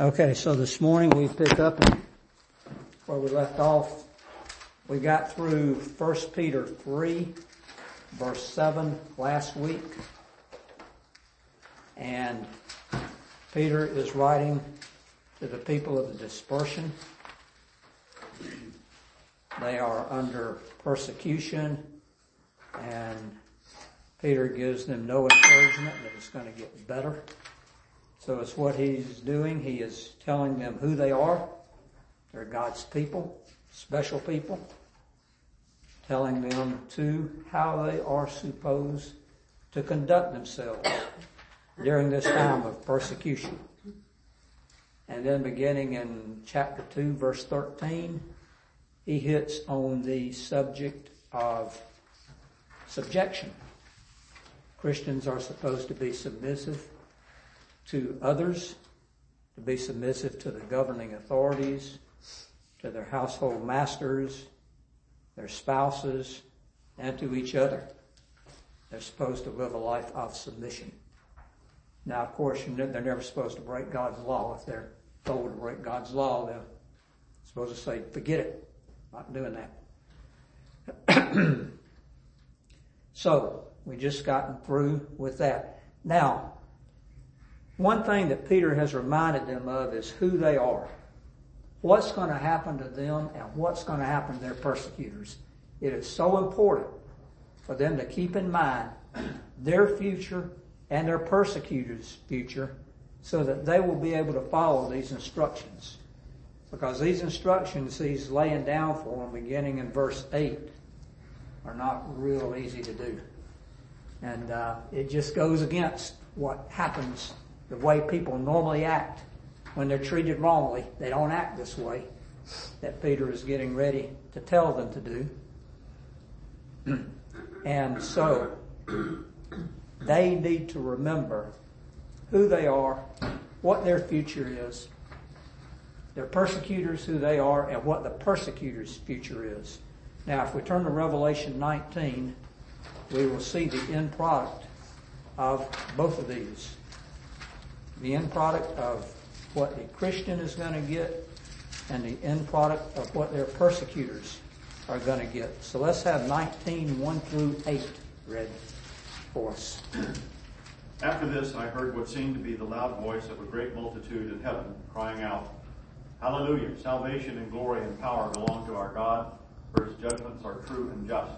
Okay, so this morning we pick up where we left off. We got through 1 Peter 3 verse 7 last week. And Peter is writing to the people of the dispersion. They are under persecution and Peter gives them no encouragement that it's going to get better. So it's what he's doing. He is telling them who they are. They're God's people, special people. Telling them too how they are supposed to conduct themselves during this time of persecution. And then beginning in chapter 2 verse 13, he hits on the subject of subjection. Christians are supposed to be submissive to others, to be submissive to the governing authorities, to their household masters, their spouses, and to each other. They're supposed to live a life of submission. Now, of course, they're never supposed to break God's law. If they're told to break God's law, they're supposed to say, forget it. Not doing that. so, we just gotten through with that. Now, one thing that Peter has reminded them of is who they are. What's going to happen to them and what's going to happen to their persecutors. It is so important for them to keep in mind their future and their persecutors' future so that they will be able to follow these instructions. Because these instructions he's laying down for them beginning in verse 8 are not real easy to do. And uh, it just goes against what happens the way people normally act when they're treated wrongly. They don't act this way that Peter is getting ready to tell them to do. and so they need to remember who they are, what their future is, their persecutors who they are, and what the persecutors' future is. Now, if we turn to Revelation 19, we will see the end product of both of these the end product of what the Christian is going to get and the end product of what their persecutors are going to get. So let's have 19, 1 through 8 read for us. After this, I heard what seemed to be the loud voice of a great multitude in heaven, crying out, Hallelujah! Salvation and glory and power belong to our God, for his judgments are true and just.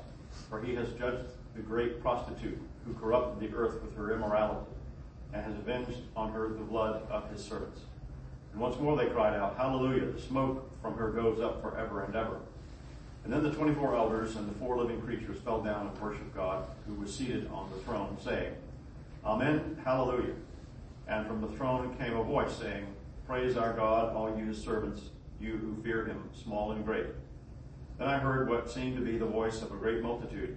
For he has judged the great prostitute who corrupted the earth with her immorality and has avenged on her the blood of his servants. And once more they cried out, Hallelujah! The smoke from her goes up forever and ever. And then the twenty-four elders and the four living creatures fell down and worshiped God, who was seated on the throne, saying, Amen, Hallelujah. And from the throne came a voice saying, Praise our God, all you his servants, you who fear him, small and great. Then I heard what seemed to be the voice of a great multitude,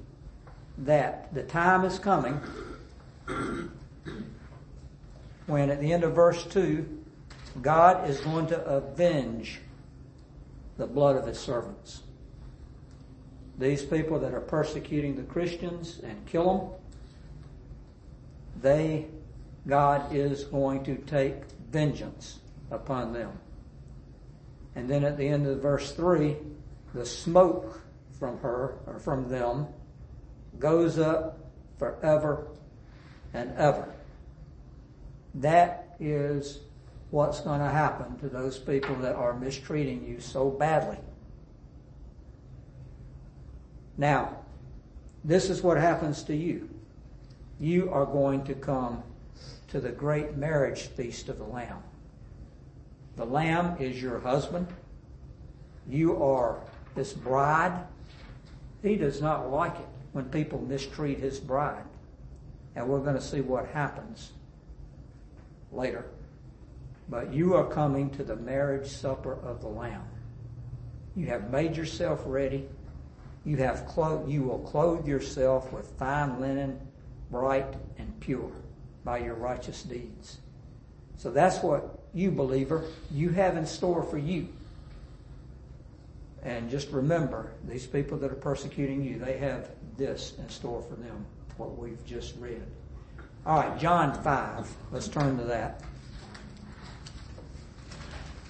that the time is coming when at the end of verse 2, God is going to avenge the blood of his servants. These people that are persecuting the Christians and kill them, they, God is going to take vengeance upon them. And then at the end of verse 3, the smoke from her, or from them, goes up forever and ever. That is what's going to happen to those people that are mistreating you so badly. Now, this is what happens to you. You are going to come to the great marriage feast of the Lamb. The Lamb is your husband. You are his bride. He does not like it when people mistreat his bride. And we're going to see what happens later. but you are coming to the marriage supper of the Lamb. You have made yourself ready. You have clo- you will clothe yourself with fine linen, bright and pure, by your righteous deeds. So that's what you, believer, you have in store for you. And just remember, these people that are persecuting you, they have this in store for them, what we've just read. All right, John 5. Let's turn to that.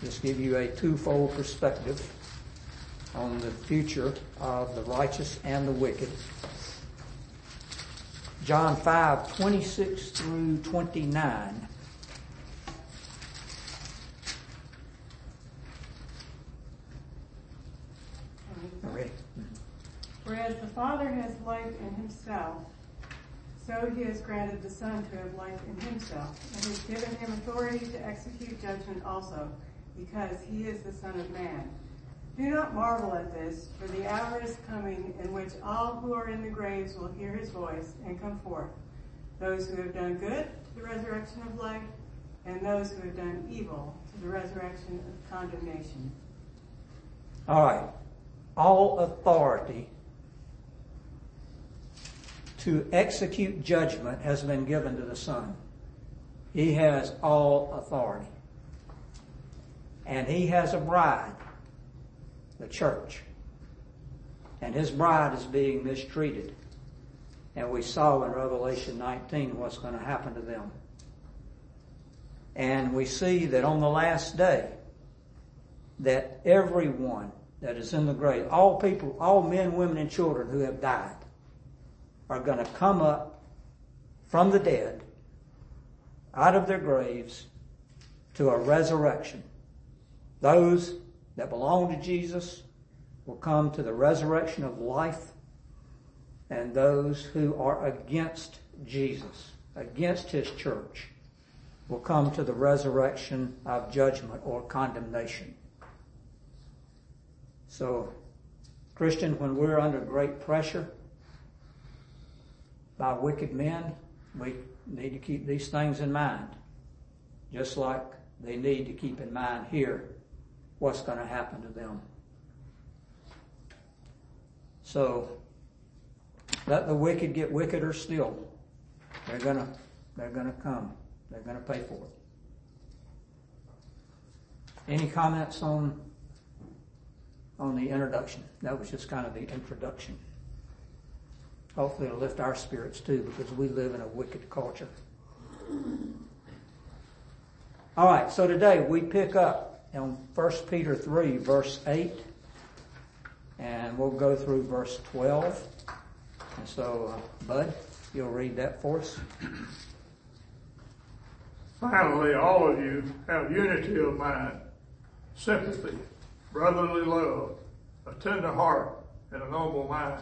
Just give you a twofold perspective on the future of the righteous and the wicked. John 5, 26 through 29. Ready? For as the Father has life in himself, so he has granted the Son to have life in himself, and has given him authority to execute judgment also, because he is the Son of Man. Do not marvel at this, for the hour is coming in which all who are in the graves will hear his voice and come forth. Those who have done good to the resurrection of life, and those who have done evil to the resurrection of condemnation. All right. All authority to execute judgment has been given to the Son. He has all authority. And he has a bride, the church. And his bride is being mistreated. And we saw in Revelation 19 what's going to happen to them. And we see that on the last day, that everyone that is in the grave, all people, all men, women, and children who have died, are going to come up from the dead, out of their graves, to a resurrection. Those that belong to Jesus will come to the resurrection of life, and those who are against Jesus, against His church, will come to the resurrection of judgment or condemnation. So, Christian, when we're under great pressure by wicked men, we need to keep these things in mind. Just like they need to keep in mind here what's going to happen to them. So, let the wicked get wickeder still. They're gonna, they're gonna come. They're gonna pay for it. Any comments on, on the introduction? That was just kind of the introduction. Hopefully it'll lift our spirits too because we live in a wicked culture. All right, so today we pick up in 1 Peter 3 verse 8 and we'll go through verse 12. And so, uh, Bud, you'll read that for us. Finally, all of you have unity of mind, sympathy, brotherly love, a tender heart, and a noble mind.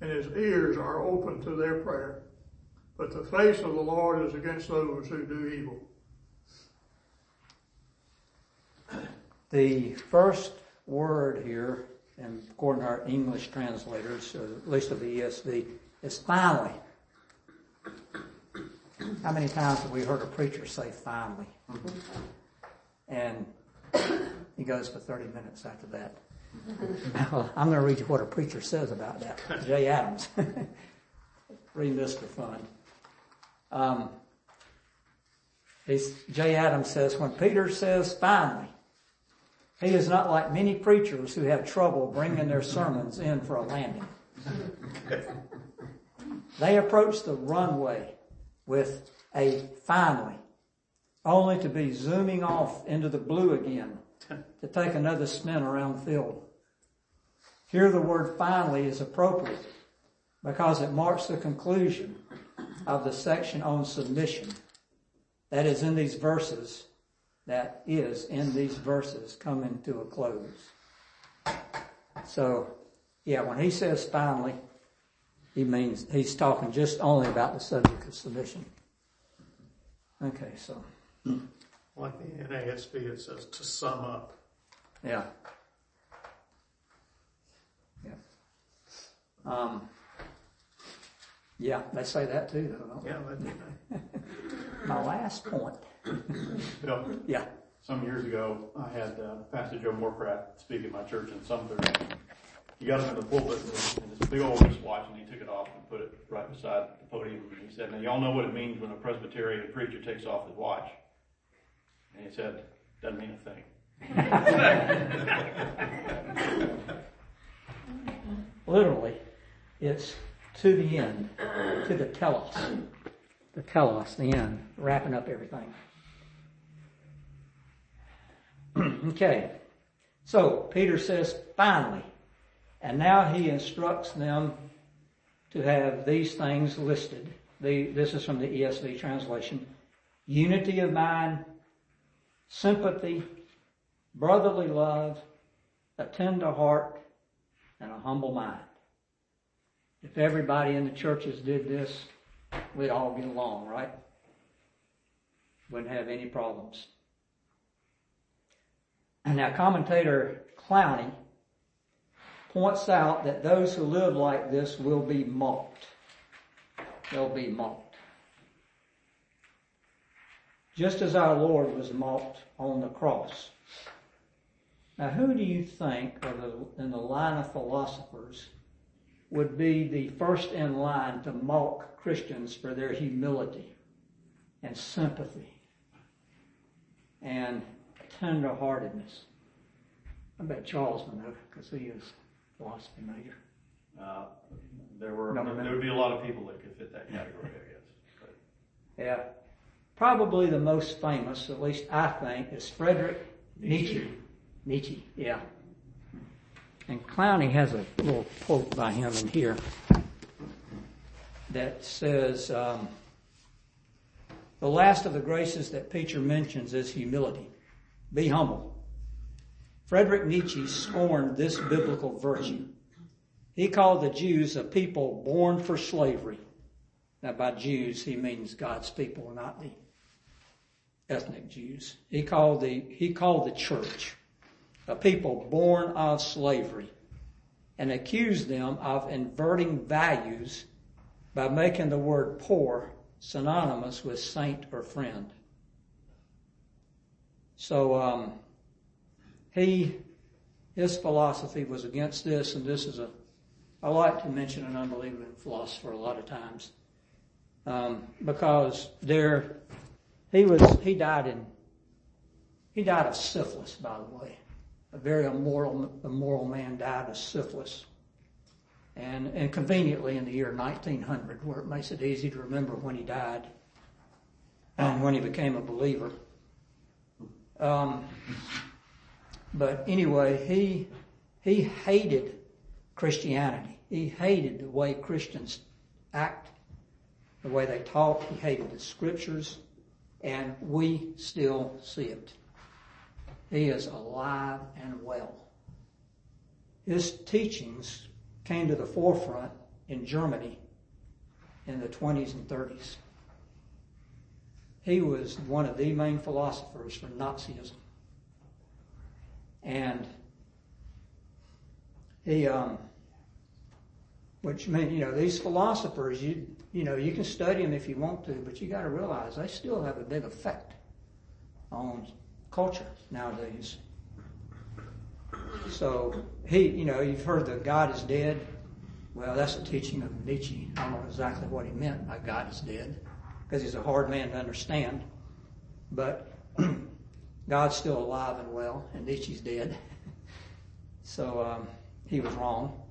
and his ears are open to their prayer. But the face of the Lord is against those who do evil. The first word here, and according to our English translators, or at least of the ESV, is finally. How many times have we heard a preacher say finally? And he goes for 30 minutes after that. Well, I'm going to read you what a preacher says about that. Jay Adams. Reading this for fun. Um, Jay Adams says, when Peter says finally, he is not like many preachers who have trouble bringing their sermons in for a landing. They approach the runway with a finally, only to be zooming off into the blue again to take another spin around the field. Here the word finally is appropriate because it marks the conclusion of the section on submission. That is in these verses that is in these verses coming to a close. So, yeah, when he says finally, he means he's talking just only about the subject of submission. Okay, so Like the NASB, it says to sum up. yeah, yeah, um, yeah, they say that too, though. don't they? Yeah, that, My last point. Bill, Yeah. some years ago, I had uh, Pastor Joe Morecraft speak at my church in Sumter. He got up in the pulpit and this big old wristwatch, and he took it off and put it right beside the podium. And he said, "Now y'all know what it means when a Presbyterian preacher takes off his watch." And he said, "Doesn't mean a thing." Literally, it's to the end, to the telos, the telos, the end, wrapping up everything. okay, so Peter says, finally, and now he instructs them to have these things listed. The, this is from the ESV translation. Unity of mind, sympathy, brotherly love, a tender heart, and a humble mind. If everybody in the churches did this, we'd all get along, right? Wouldn't have any problems. And now commentator Clowney points out that those who live like this will be mocked. They'll be mocked. Just as our Lord was mocked on the cross. Now, who do you think of the, in the line of philosophers would be the first in line to mock Christians for their humility and sympathy and tenderheartedness? I bet Charles would know because he is a philosophy major. Uh, there were No, no. there would be a lot of people that could fit that category, I guess. But Yeah. Probably the most famous, at least I think, is Frederick Nietzsche. Nietzsche, yeah. And Clowney has a little quote by him in here that says, um, the last of the graces that Peter mentions is humility. Be humble. Frederick Nietzsche scorned this biblical virtue. He called the Jews a people born for slavery. Now by Jews, he means God's people, not the ethnic Jews. He called the, he called the church a people born of slavery and accused them of inverting values by making the word poor synonymous with saint or friend. So, um, he, his philosophy was against this, and this is a, I like to mention an unbelieving philosopher a lot of times, um, because there, he was, he died in, he died of syphilis, by the way. A very immoral, immoral man died of syphilis. And, and conveniently in the year 1900, where it makes it easy to remember when he died and when he became a believer. Um, but anyway, he, he hated Christianity. He hated the way Christians act, the way they talk. He hated the scriptures, and we still see it. He is alive and well. His teachings came to the forefront in Germany in the 20s and 30s. He was one of the main philosophers for Nazism. And he, um, which meant, you know, these philosophers, you, you know, you can study them if you want to, but you gotta realize they still have a big effect on culture nowadays. So he, you know, you've heard that God is dead. Well, that's a teaching of Nietzsche. I don't know exactly what he meant by God is dead, because he's a hard man to understand. But God's still alive and well, and Nietzsche's dead. So um, he was wrong.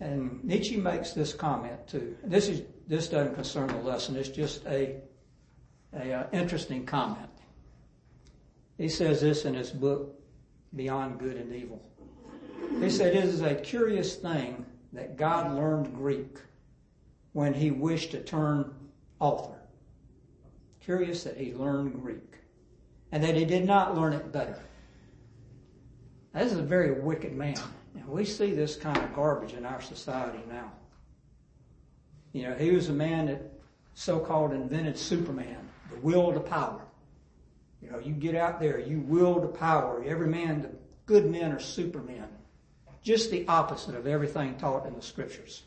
And Nietzsche makes this comment too. This is this doesn't concern the lesson. It's just a a uh, interesting comment. He says this in his book, Beyond Good and Evil. He said, It is a curious thing that God learned Greek when he wished to turn author. Curious that he learned Greek. and that he did not learn it better. This is a very wicked man. And we see this kind of garbage in our society now. You know, he was a man that so-called invented Superman, the will to power. You know, you get out there, you will to power. Every man, the good men are supermen. Just the opposite of everything taught in the scriptures.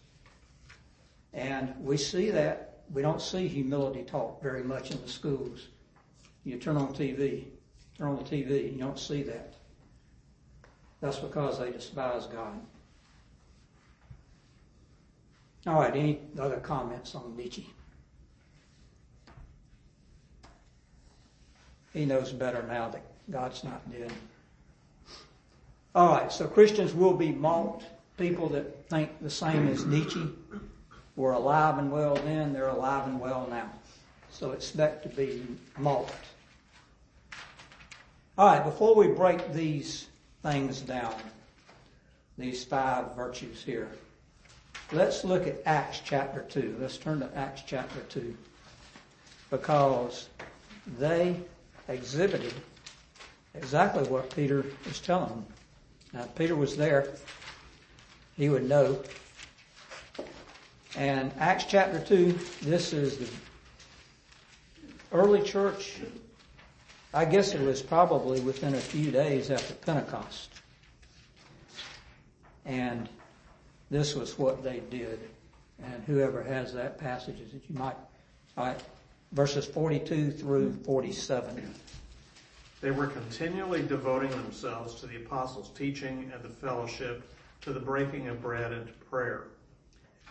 And we see that. We don't see humility taught very much in the schools. You turn on TV, turn on the TV, you don't see that. That's because they despise God. All right, any other comments on Nietzsche? He knows better now that God's not dead. All right, so Christians will be mocked. People that think the same as Nietzsche were alive and well then, they're alive and well now. So expect to be mocked. All right, before we break these things down, these five virtues here, let's look at Acts chapter 2. Let's turn to Acts chapter 2. Because they exhibited exactly what Peter was telling them. Now, Peter was there. He would know. And Acts chapter 2, this is the early church. I guess it was probably within a few days after Pentecost. And this was what they did. And whoever has that passage is that you might, all right, verses 42 through 47. They were continually devoting themselves to the apostles' teaching and the fellowship, to the breaking of bread and to prayer.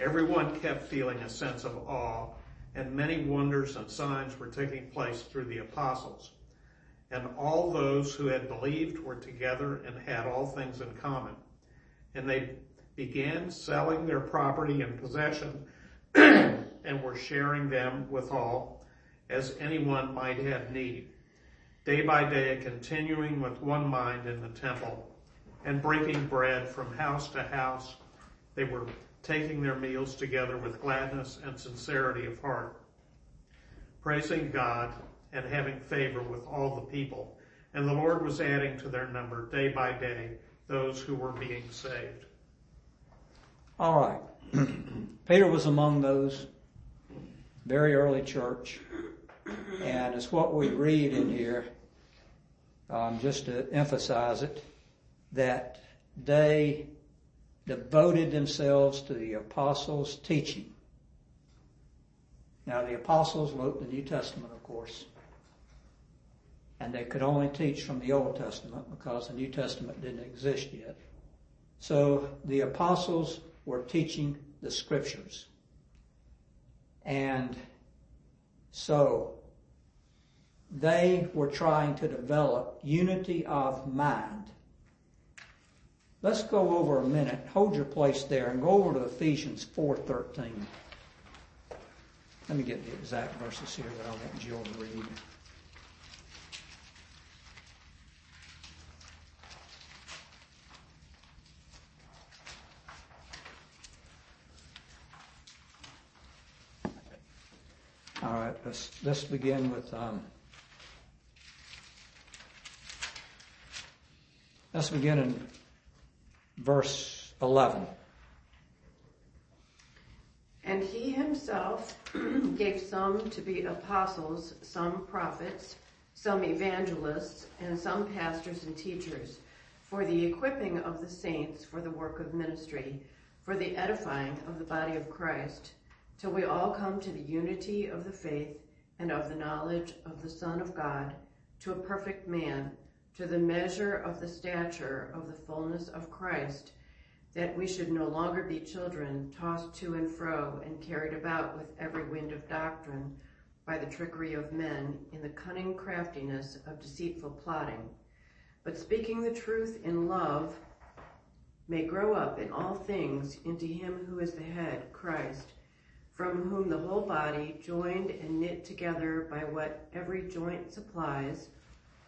Everyone kept feeling a sense of awe, and many wonders and signs were taking place through the apostles. And all those who had believed were together and had all things in common. And they began selling their property and possession and were sharing them with all as anyone might have need. Day by day, continuing with one mind in the temple and breaking bread from house to house, they were taking their meals together with gladness and sincerity of heart, praising God and having favor with all the people. And the Lord was adding to their number day by day those who were being saved. All right. Peter was among those very early church. And it's what we read in here, um, just to emphasize it, that they devoted themselves to the apostles' teaching. Now the apostles wrote the New Testament, of course. And they could only teach from the Old Testament because the New Testament didn't exist yet. So the apostles were teaching the scriptures. And so they were trying to develop unity of mind. Let's go over a minute. Hold your place there and go over to Ephesians 4.13. Let me get the exact verses here that I want Jill to read. All right, let's, let's begin with, um, let's begin in verse 11. And he himself gave some to be apostles, some prophets, some evangelists, and some pastors and teachers, for the equipping of the saints for the work of ministry, for the edifying of the body of Christ, till we all come to the unity of the faith and of the knowledge of the Son of God, to a perfect man, to the measure of the stature of the fullness of Christ, that we should no longer be children tossed to and fro and carried about with every wind of doctrine by the trickery of men in the cunning craftiness of deceitful plotting, but speaking the truth in love may grow up in all things into him who is the head, Christ, from whom the whole body, joined and knit together by what every joint supplies,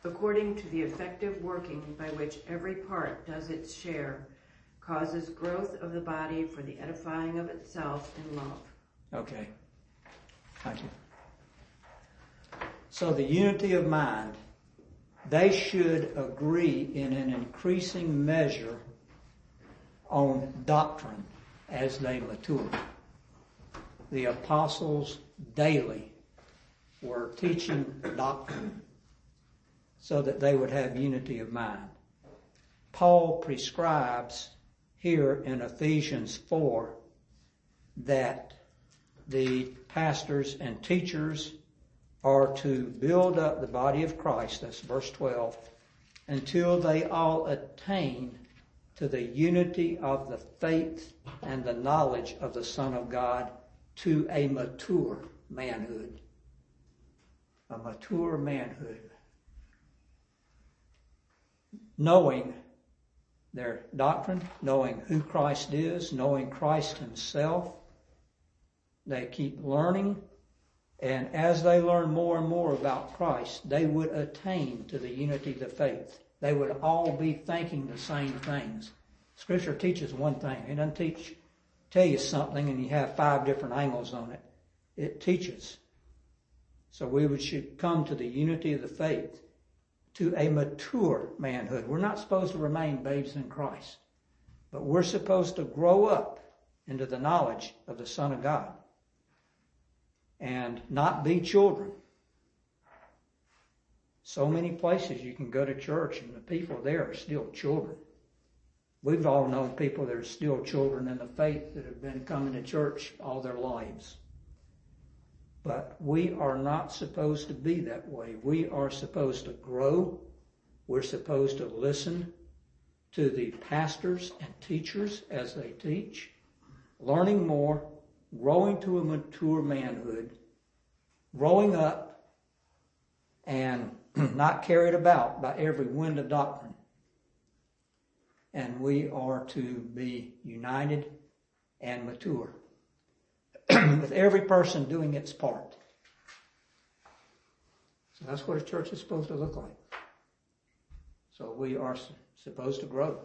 according to the effective working by which every part does its share, causes growth of the body for the edifying of itself in love. Okay. Thank you. So the unity of mind they should agree in an increasing measure on doctrine as they mature. The apostles daily were teaching doctrine so that they would have unity of mind. Paul prescribes here in Ephesians 4 that the pastors and teachers are to build up the body of Christ, that's verse 12, until they all attain to the unity of the faith and the knowledge of the Son of God to a mature manhood. A mature manhood. Knowing their doctrine, knowing who Christ is, knowing Christ Himself. They keep learning, and as they learn more and more about Christ, they would attain to the unity of the faith. They would all be thinking the same things. Scripture teaches one thing. It doesn't teach, tell you something and you have five different angles on it. It teaches. So we should come to the unity of the faith to a mature manhood. We're not supposed to remain babes in Christ, but we're supposed to grow up into the knowledge of the Son of God and not be children. So many places you can go to church and the people there are still children. We've all known people that are still children in the faith that have been coming to church all their lives. But we are not supposed to be that way. We are supposed to grow. We're supposed to listen to the pastors and teachers as they teach, learning more, growing to a mature manhood, growing up, and not carried about by every wind of doctrine. And we are to be united and mature. with every person doing its part. So that's what a church is supposed to look like. So we are supposed to grow.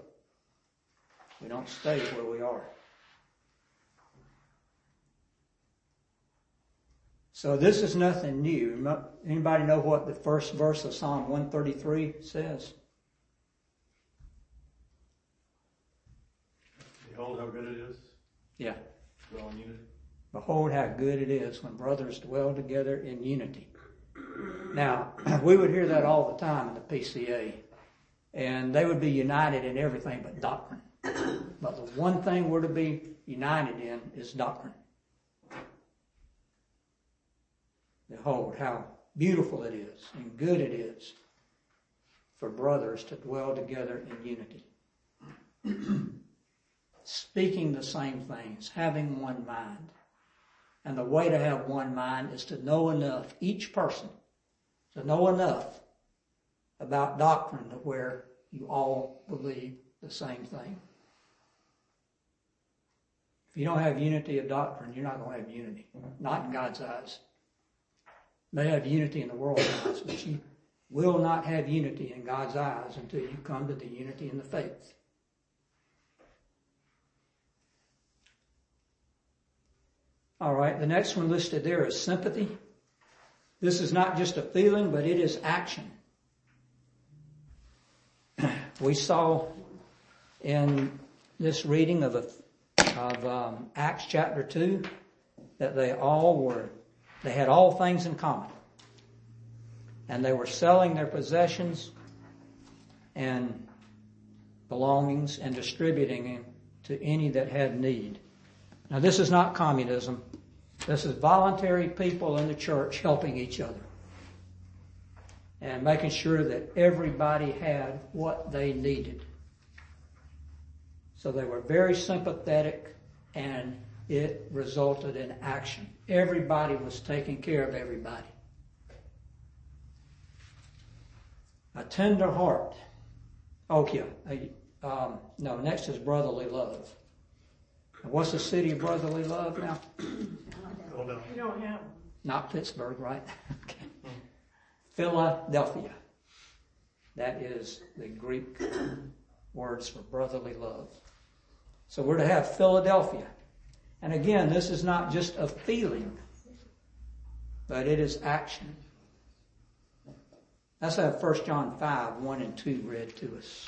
We don't stay where we are. So this is nothing new. Anybody know what the first verse of Psalm 133 says? Behold how good it is. Yeah. Dwell in unity. Behold how good it is when brothers dwell together in unity. Now, we would hear that all the time in the PCA, and they would be united in everything but doctrine. But the one thing we're to be united in is doctrine. Behold how beautiful it is and good it is for brothers to dwell together in unity. Speaking the same things, having one mind. And the way to have one mind is to know enough, each person, to know enough about doctrine to where you all believe the same thing. If you don't have unity of doctrine, you're not going to have unity. Not in God's eyes. May have unity in the world's eyes, but you will not have unity in God's eyes until you come to the unity in the faith. All right, the next one listed there is sympathy. This is not just a feeling, but it is action. We saw in this reading of, a, of um, Acts chapter 2 that they all were, they had all things in common. And they were selling their possessions and belongings and distributing them to any that had need. Now this is not communism. This is voluntary people in the church helping each other. And making sure that everybody had what they needed. So they were very sympathetic and it resulted in action. Everybody was taking care of everybody. A tender heart. Okay. yeah. Um, no, next is brotherly love. What's the city of brotherly love now? You don't have. Not Pittsburgh, right? okay. Philadelphia. That is the Greek words for brotherly love. So we're to have Philadelphia. And again, this is not just a feeling, but it is action. Let's have 1 John 5, 1 and 2 read to us.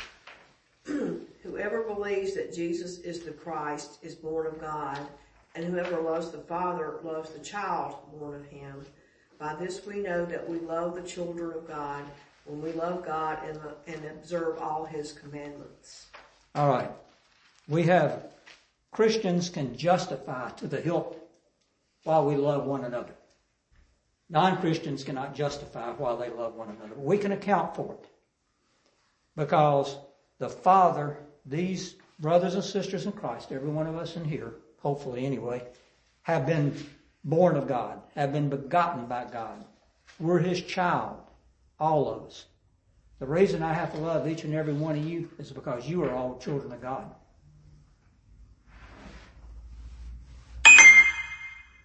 Whoever believes that Jesus is the Christ is born of God, and whoever loves the Father loves the child born of him. By this we know that we love the children of God when we love God and, and observe all his commandments. All right. We have Christians can justify to the hilt while we love one another. Non-Christians cannot justify while they love one another. We can account for it. Because the Father, these brothers and sisters in Christ, every one of us in here, hopefully anyway, have been born of God, have been begotten by God. We're His child, all of us. The reason I have to love each and every one of you is because you are all children of God.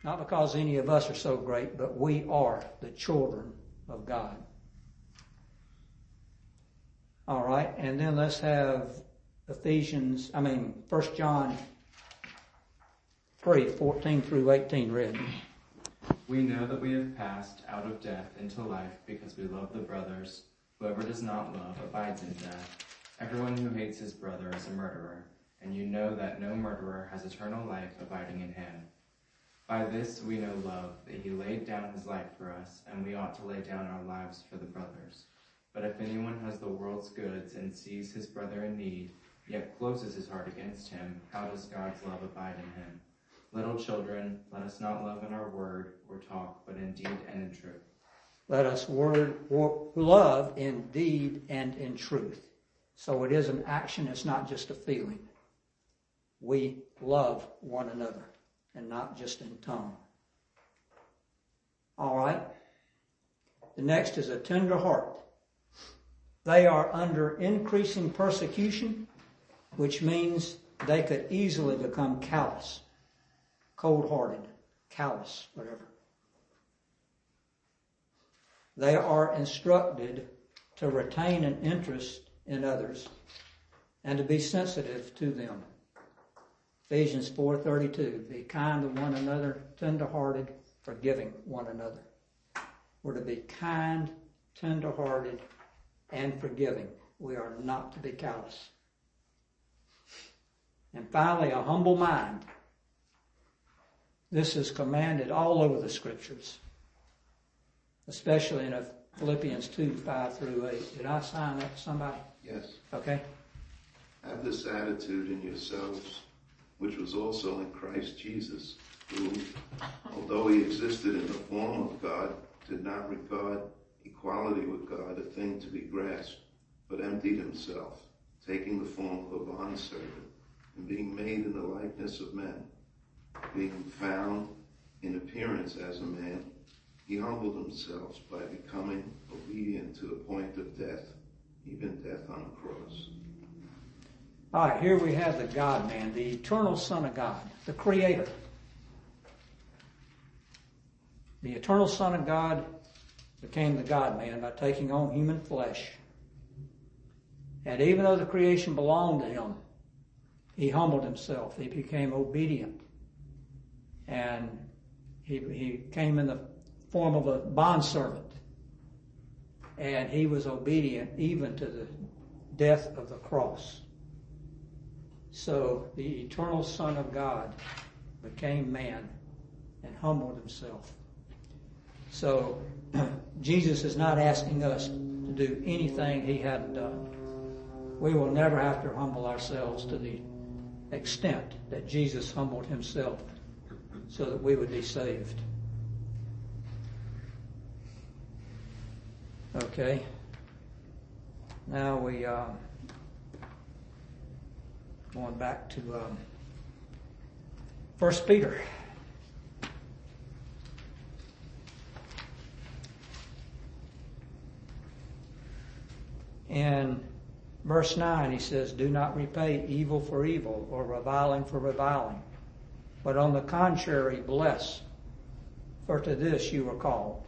Not because any of us are so great, but we are the children of God. All right, and then let's have Ephesians, I mean, 1 John 3, 14 through 18 read. We know that we have passed out of death into life because we love the brothers. Whoever does not love abides in death. Everyone who hates his brother is a murderer, and you know that no murderer has eternal life abiding in him. By this we know love, that he laid down his life for us, and we ought to lay down our lives for the brothers. But if anyone has the world's goods and sees his brother in need, yet closes his heart against him, how does God's love abide in him? Little children, let us not love in our word or talk, but in deed and in truth. Let us word, wor- love in deed and in truth. So it is an action, it's not just a feeling. We love one another and not just in tongue. All right. The next is a tender heart. They are under increasing persecution, which means they could easily become callous, cold hearted, callous, whatever. They are instructed to retain an interest in others and to be sensitive to them. Ephesians 4:32 be kind to one another tenderhearted forgiving one another we're to be kind tenderhearted and forgiving. We are not to be callous. And finally a humble mind. This is commanded all over the scriptures especially in Philippians 2 5 through 8 did I sign that to somebody? Yes. okay. Have this attitude in yourselves, which was also in Christ Jesus, who, although he existed in the form of God, did not regard equality with God a thing to be grasped, but emptied himself, taking the form of a bondservant, and being made in the likeness of men. Being found in appearance as a man, he humbled himself by becoming obedient to the point of death, even death on a cross. All right, here we have the God man, the eternal Son of God, the Creator. The eternal Son of God became the God man by taking on human flesh. And even though the creation belonged to him, he humbled himself. He became obedient. And he, he came in the form of a bondservant. And he was obedient even to the death of the cross. So the eternal Son of God became man and humbled himself. So Jesus is not asking us to do anything he hadn't done. We will never have to humble ourselves to the extent that Jesus humbled himself so that we would be saved. Okay. Now we, uh, going back to um, First Peter. In verse 9, he says, Do not repay evil for evil or reviling for reviling, but on the contrary, bless, for to this you were called.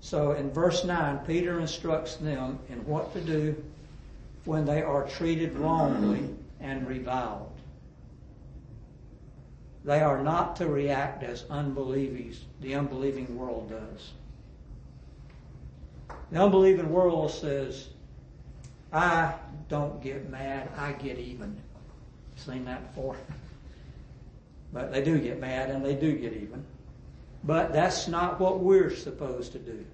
So in verse 9, Peter instructs them in what to do when they are treated wrongly and reviled. They are not to react as unbelievers, the unbelieving world does. The unbelieving world says, I don't get mad, I get even. Seen that before? But they do get mad and they do get even. But that's not what we're supposed to do.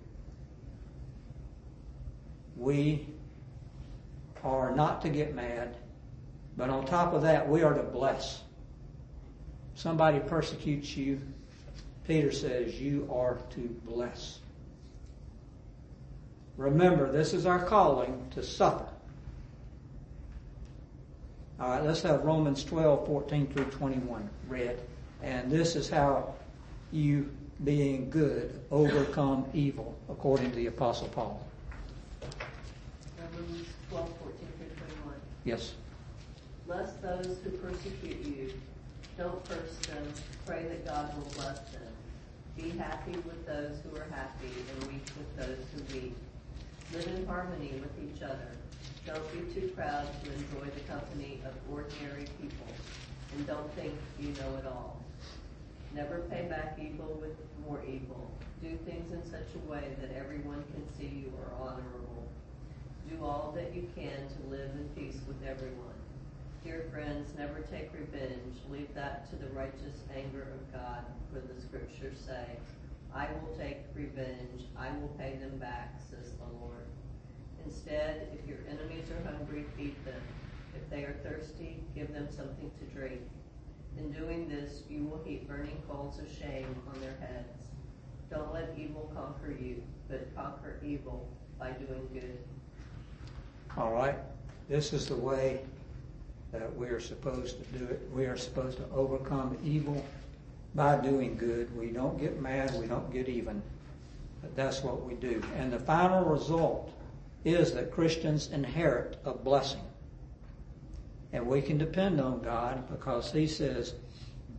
We are not to get mad, but on top of that, we are to bless. Somebody persecutes you, Peter says you are to bless. Remember, this is our calling to suffer. All right, let's have Romans 12, 14 through 21 read. And this is how you, being good, overcome evil, according to the Apostle Paul. Romans 12, 14 through 21. Yes. Lest those who persecute you don't curse them, pray that God will bless them. Be happy with those who are happy and weep with those who weep. Live in harmony with each other. Don't be too proud to enjoy the company of ordinary people, and don't think you know it all. Never pay back evil with more evil. Do things in such a way that everyone can see you are honorable. Do all that you can to live in peace with everyone. Dear friends, never take revenge. Leave that to the righteous anger of God, for the scriptures say, I will take revenge. I will pay them back, says the Lord. Instead, if your enemies are hungry, feed them. If they are thirsty, give them something to drink. In doing this, you will heap burning coals of shame on their heads. Don't let evil conquer you, but conquer evil by doing good. All right. This is the way that we are supposed to do it. We are supposed to overcome evil by doing good. We don't get mad. We don't get even. But that's what we do. And the final result is that Christians inherit a blessing. And we can depend on God because He says,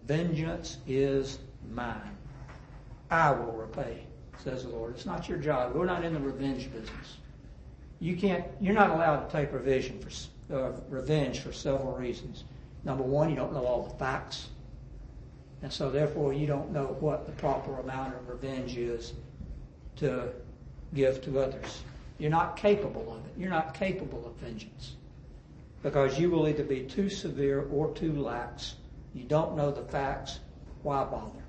Vengeance is mine. I will repay, says the Lord. It's not your job. We're not in the revenge business. You can't, you're not allowed to take revision for, uh, revenge for several reasons. Number one, you don't know all the facts. And so therefore you don't know what the proper amount of revenge is to give to others. You're not capable of it. You're not capable of vengeance. Because you will either be too severe or too lax. You don't know the facts. Why bother?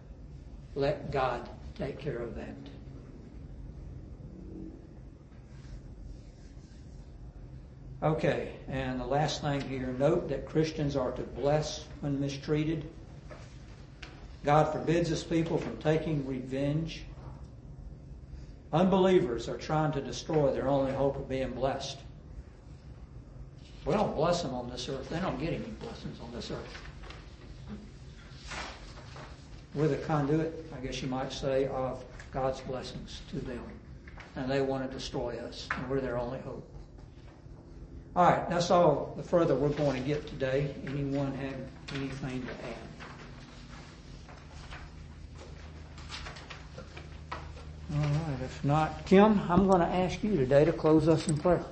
Let God take care of that. Okay, and the last thing here, note that Christians are to bless when mistreated. God forbids his people from taking revenge. Unbelievers are trying to destroy their only hope of being blessed. We don't bless them on this earth. They don't get any blessings on this earth. We're the conduit, I guess you might say, of God's blessings to them. And they want to destroy us. And we're their only hope. All right, that's all the further we're going to get today. Anyone have anything to add? All right, if not, Kim, I'm going to ask you today to close us in prayer.